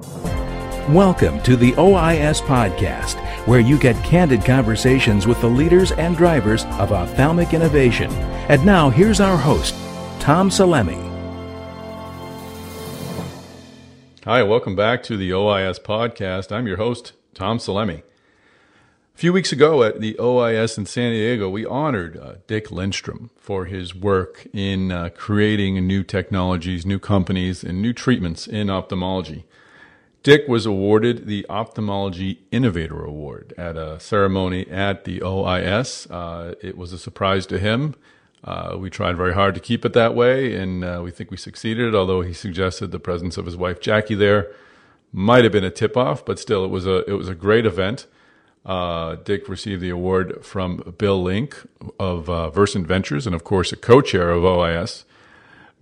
Welcome to the OIS Podcast, where you get candid conversations with the leaders and drivers of ophthalmic innovation. And now, here's our host, Tom Salemi. Hi, welcome back to the OIS Podcast. I'm your host, Tom Salemi. A few weeks ago at the OIS in San Diego, we honored uh, Dick Lindstrom for his work in uh, creating new technologies, new companies, and new treatments in ophthalmology. Dick was awarded the Ophthalmology Innovator Award at a ceremony at the OIS. Uh, it was a surprise to him. Uh, we tried very hard to keep it that way, and uh, we think we succeeded. Although he suggested the presence of his wife Jackie there might have been a tip off, but still, it was a it was a great event. Uh, Dick received the award from Bill Link of uh, Versant Ventures, and of course, a co-chair of OIS.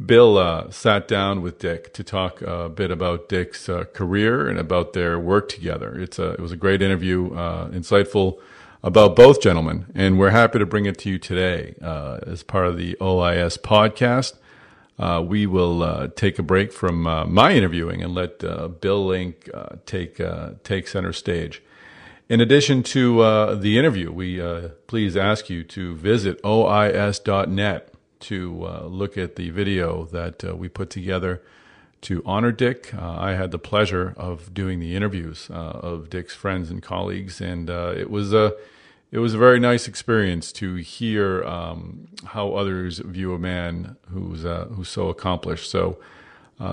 Bill uh, sat down with Dick to talk a bit about Dick's uh, career and about their work together. It's a, it was a great interview, uh, insightful about both gentlemen, and we're happy to bring it to you today uh, as part of the OIS podcast. Uh, we will uh, take a break from my interviewing and let Bill Link take take center stage. In addition to the interview, we please ask you to visit ois.net to uh, look at the video that uh, we put together to honor Dick. Uh, I had the pleasure of doing the interviews uh, of Dick's friends and colleagues, and uh, it was a it was a very nice experience to hear um, how others view a man who's uh, who's so accomplished. So,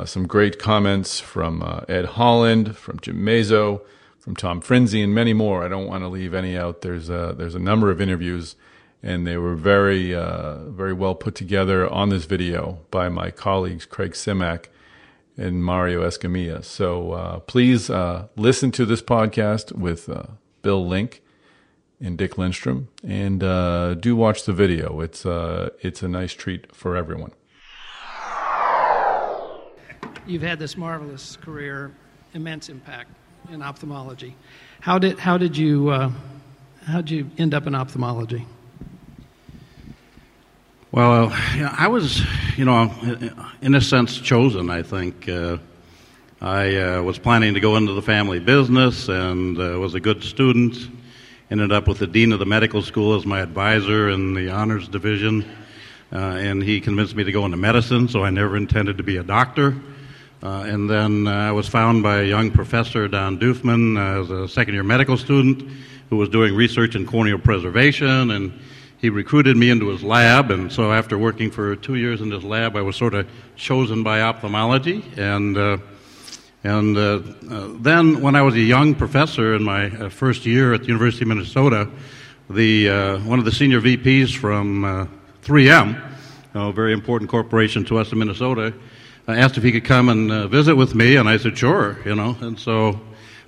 some great comments from Ed Holland, from Jim Mazzo, from Tom Frinzi, and many more. I don't want to leave any out. There's a, there's a number of interviews and they were very, uh, very well put together on this video by my colleagues Craig Simak and Mario Escamilla. So uh, please uh, listen to this podcast with uh, Bill Link and Dick Lindstrom, and uh, do watch the video. It's uh, it's a nice treat for everyone. You've had this marvelous career, immense impact in ophthalmology. How did how did you how did you end up in ophthalmology? Well, I was, you know, in a sense, chosen. I think uh, I uh, was planning to go into the family business and uh, was a good student. Ended up with the dean of the medical school as my advisor in the honors division, uh, and he convinced me to go into medicine. So I never intended to be a doctor. Uh, and then uh, I was found by a young professor, Don Doughman, as a second-year medical student who was doing research in corneal preservation and he recruited me into his lab, and so after working for two years in his lab, I was sort of chosen by ophthalmology. And uh, and uh, uh, then, when I was a young professor in my uh, first year at the University of Minnesota, the uh, one of the senior VPs from 3M, uh, very important corporation to us in Minnesota, asked if he could come and visit with me, and I said sure, you know, and so.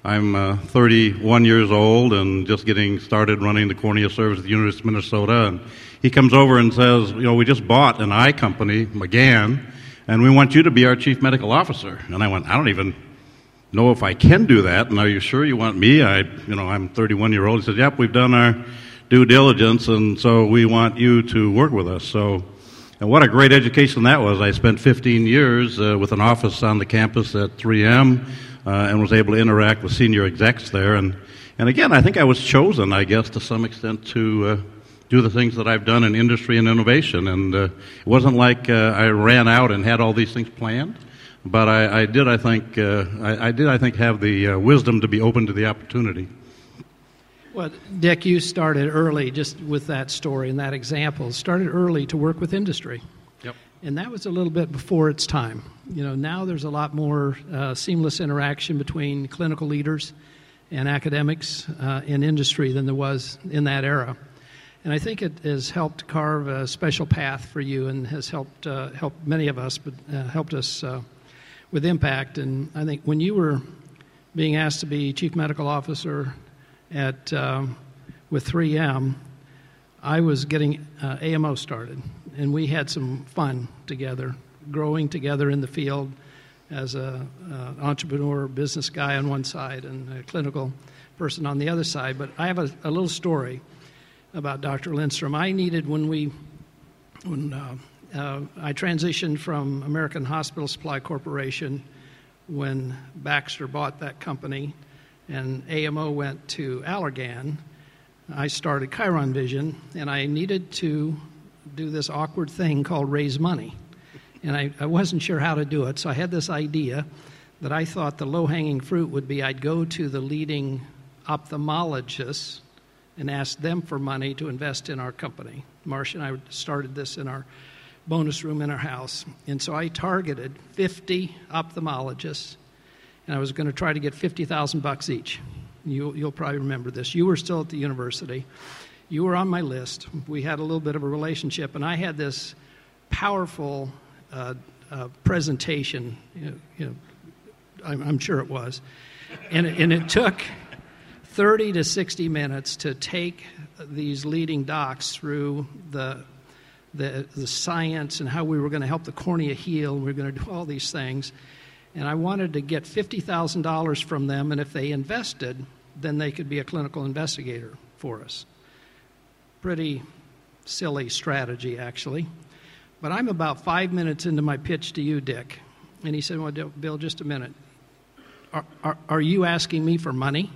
I'm uh, 31 years old and just getting started running the cornea service at the University of Minnesota. And he comes over and says, You know, we just bought an eye company, McGhan, and we want you to be our chief medical officer. And I went, I don't even know if I can do that. And are you sure you want me? I, you know, I'm 31 year old. He said, Yep, we've done our due diligence, and so we want you to work with us. So, and what a great education that was. I spent 15 years uh, with an office on the campus at 3M uh, and was able to interact with senior execs there. And, and again, I think I was chosen, I guess, to some extent to uh, do the things that I've done in industry and innovation. And uh, it wasn't like uh, I ran out and had all these things planned, but I, I did, I think, uh, I, I, did, I think, have the uh, wisdom to be open to the opportunity. Well, Dick, you started early, just with that story and that example. Started early to work with industry. And that was a little bit before its time. You know, now there's a lot more uh, seamless interaction between clinical leaders and academics uh, in industry than there was in that era. And I think it has helped carve a special path for you and has helped uh, helped many of us, but uh, helped us uh, with impact. And I think when you were being asked to be chief medical officer at um, with 3M, I was getting uh, AMO started, and we had some fun together, growing together in the field as an entrepreneur, business guy on one side, and a clinical person on the other side. But I have a, a little story about Dr. Lindstrom. I needed when we when uh, uh, I transitioned from American Hospital Supply Corporation when Baxter bought that company and AMO went to Allergan, I started Chiron Vision, and I needed to do this awkward thing called raise money. And I, I wasn't sure how to do it, so I had this idea that I thought the low hanging fruit would be I'd go to the leading ophthalmologists and ask them for money to invest in our company. Marcia and I started this in our bonus room in our house. And so I targeted 50 ophthalmologists, and I was going to try to get 50,000 bucks each. You, you'll probably remember this. You were still at the university. You were on my list. We had a little bit of a relationship, and I had this powerful uh, uh, presentation. You know, you know I'm, I'm, sure it was. And it, and it took 30 to 60 minutes to take these leading docs through the the, the science and how we were going to help the cornea heal. We were going to do all these things. And I wanted to get $50,000 from them, and if they invested, then they could be a clinical investigator for us. Pretty silly strategy, actually. But I'm about five minutes into my pitch to you, Dick. And he said, Well, Bill, just a minute. Are, are, are you asking me for money?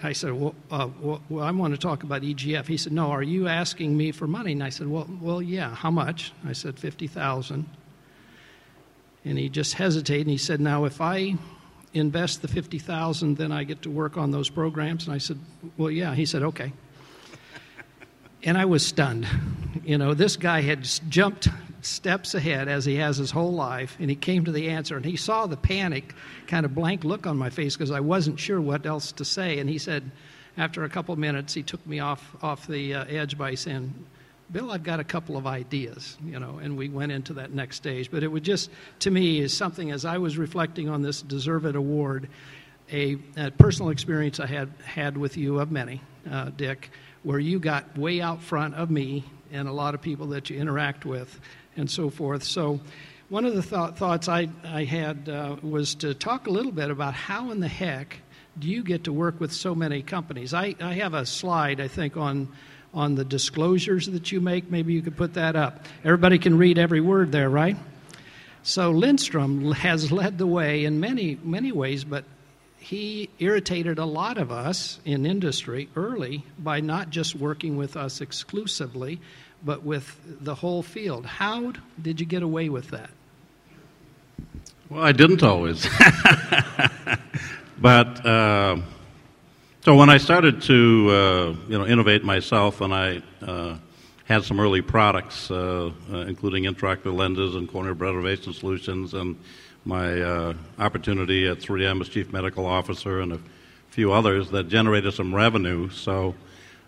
I said, well, uh, well, well, I want to talk about EGF. He said, no, are you asking me for money? And I said, well, well, yeah. How much? I said, 50000 And he just hesitated, and he said, now, if I invest the 50000 then I get to work on those programs? And I said, well, yeah. He said, okay. And I was stunned. You know, this guy had jumped steps ahead as he has his whole life, and he came to the answer. And he saw the panic, kind of blank look on my face because I wasn't sure what else to say. And he said, after a couple of minutes, he took me off off the uh, edge by saying, "Bill, I've got a couple of ideas," you know. And we went into that next stage. But it was just, to me, is something as I was reflecting on this deserved award, a, a personal experience I had had with you of many, uh, Dick, where you got way out front of me and a lot of people that you interact with and so forth. So, one of the th- thoughts I, I had uh, was to talk a little bit about how in the heck do you get to work with so many companies? I, I have a slide, I think, on on the disclosures that you make. Maybe you could put that up. Everybody can read every word there, right? So Lindstrom has led the way in many many ways, but he irritated a lot of us in industry early by not just working with us exclusively, but with the whole field. How did you get away with that? Well, I didn't always. but uh, so when I started to uh, you know innovate myself, and I uh, had some early products, uh, uh, including intraocular lenses and corneal preservation solutions, and my uh, opportunity at 3M as chief medical officer, and a few others that generated some revenue. So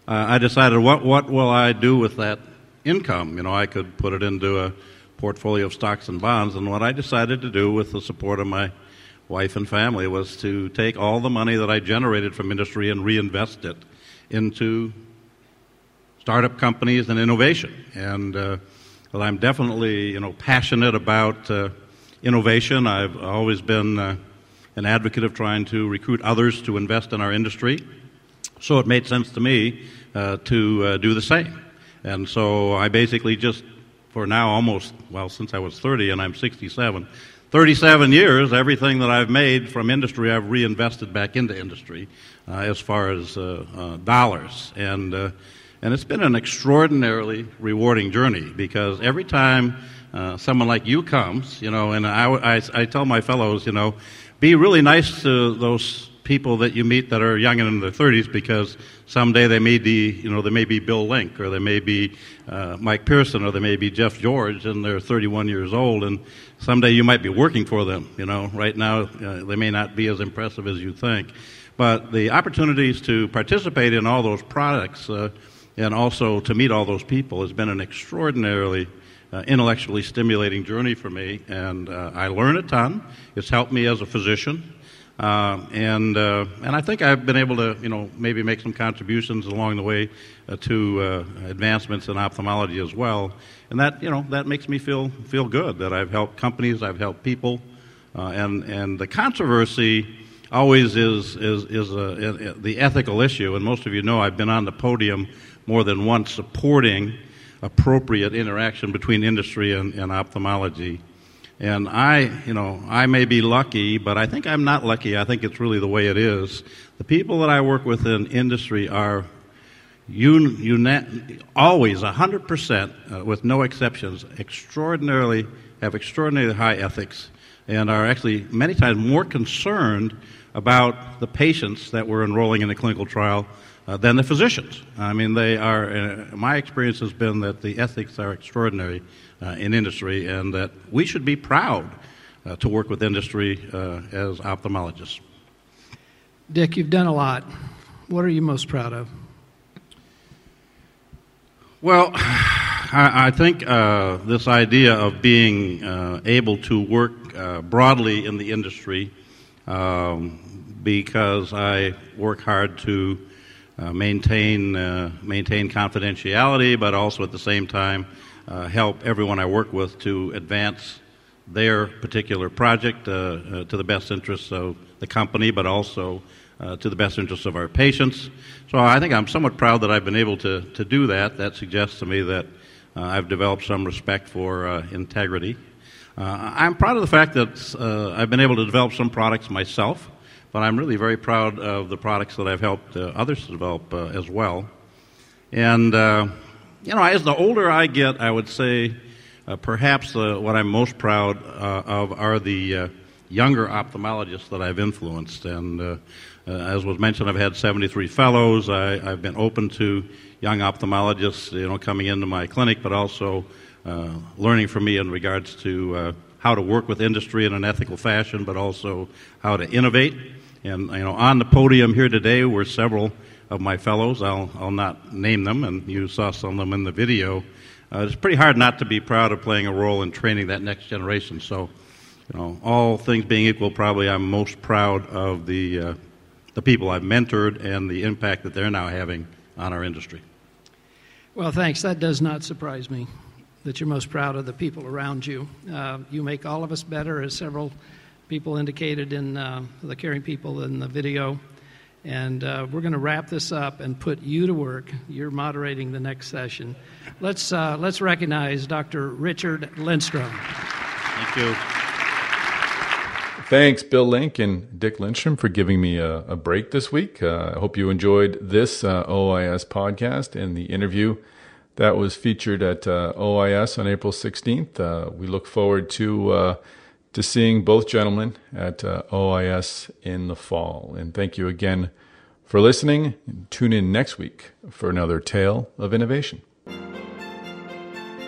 I decided, what what will I do with that income. You know, I could put it into a portfolio of stocks and bonds. And what I decided to do with the support of my wife and family was to take all the money that I generated from industry and reinvest it into startup companies and innovation. And uh, well, I'm definitely, you know, passionate about uh, innovation. I've always been uh, an advocate of trying to recruit others to invest in our industry. So it made sense to me uh, to uh, do the same. And so I basically just, for now almost, well, since I was 30 and I'm 67, 37 years, everything that I've made from industry, I've reinvested back into industry uh, as far as dollars. And, and it's been an extraordinarily rewarding journey because every time uh, someone like you comes, you know, and I, I, I tell my fellows, you know, be really nice to those people that you meet that are young and in their 30s because someday they may be, you know, they may be Bill Link or they may be uh, Mike Pearson or they may be Jeff George and they're 31 years old and someday you might be working for them, you know. Right now uh, they may not be as impressive as you think. But the opportunities to participate in all those products uh, and also to meet all those people has been an extraordinarily uh, intellectually stimulating journey for me, and uh, I learn a ton. It's helped me as a physician. Uh, and and I think I've been able to you know maybe make some contributions along the way uh, to uh, advancements in ophthalmology as well, and that you know that makes me feel feel good that I've helped companies, I've helped people, uh, and and the controversy always is is is a, a, the ethical issue, and most of you know I've been on the podium more than once supporting appropriate interaction between industry and, and ophthalmology. And I, you know, I may be lucky, but I think I'm not lucky. I think it's really the way it is. The people that I work with in industry are un, un, always 100%, uh, with no exceptions, extraordinarily, have extraordinarily high ethics and are actually many times more concerned about the patients that we're enrolling in a clinical trial uh, than the physicians. I mean, they are, uh, my experience has been that the ethics are extraordinary uh, in industry and that we should be proud uh, to work with industry uh, as ophthalmologists. Dick, you've done a lot. What are you most proud of? Well, I, I think uh, this idea of being able to work broadly in the industry um, because I work hard to maintain uh, maintain confidentiality, but also at the same time uh, help everyone I work with to advance their particular project uh, uh, to the best interests of the company, but also uh, to the best interests of our patients. So I think I'm somewhat proud that I've been able to to do that. That suggests to me that I've developed some respect for integrity. I'm proud of the fact that I've been able to develop some products myself but I'm really very proud of the products that I've helped uh, others develop uh, as well. And, uh, you know, as the older I get, I would say uh, perhaps uh, what I'm most proud uh, of are the younger ophthalmologists that I've influenced. And as was mentioned, I've had 73 fellows. I, have been open to young ophthalmologists, you know, coming into my clinic, but also learning from me in regards to how to work with industry in an ethical fashion, but also how to innovate. And you know, on the podium here today were several of my fellows. I'll, I'll not name them, and you saw some of them in the video. Uh, it's pretty hard not to be proud of playing a role in training that next generation. So, you know, all things being equal, probably I'm most proud of the uh, the people I've mentored and the impact that they're now having on our industry. Well, thanks. That does not surprise me that you're most proud of the people around you. Uh, you make all of us better, as several people indicated in uh, the caring people in the video. And uh, we're going to wrap this up and put you to work. You're moderating the next session. Let's, uh, let's recognize Dr. Richard Lindstrom. Thank you. Thanks, Bill Link and Dick Lindstrom, for giving me a, a break this week. Uh, I hope you enjoyed this uh, OIS podcast and the interview that was featured at uh, OIS on April 16th. we look forward to to seeing both gentlemen at uh, OIS in the fall. And thank you again for listening. Tune in next week for another tale of innovation.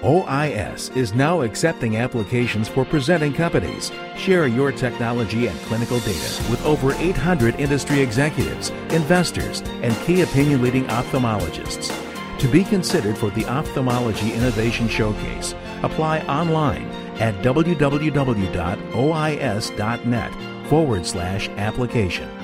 OIS is now accepting applications for presenting companies. Share your technology and clinical data with over 800 industry executives, investors, and key opinion leading ophthalmologists. To be considered for the Ophthalmology Innovation Showcase, apply online at www.ois.net forward slash application.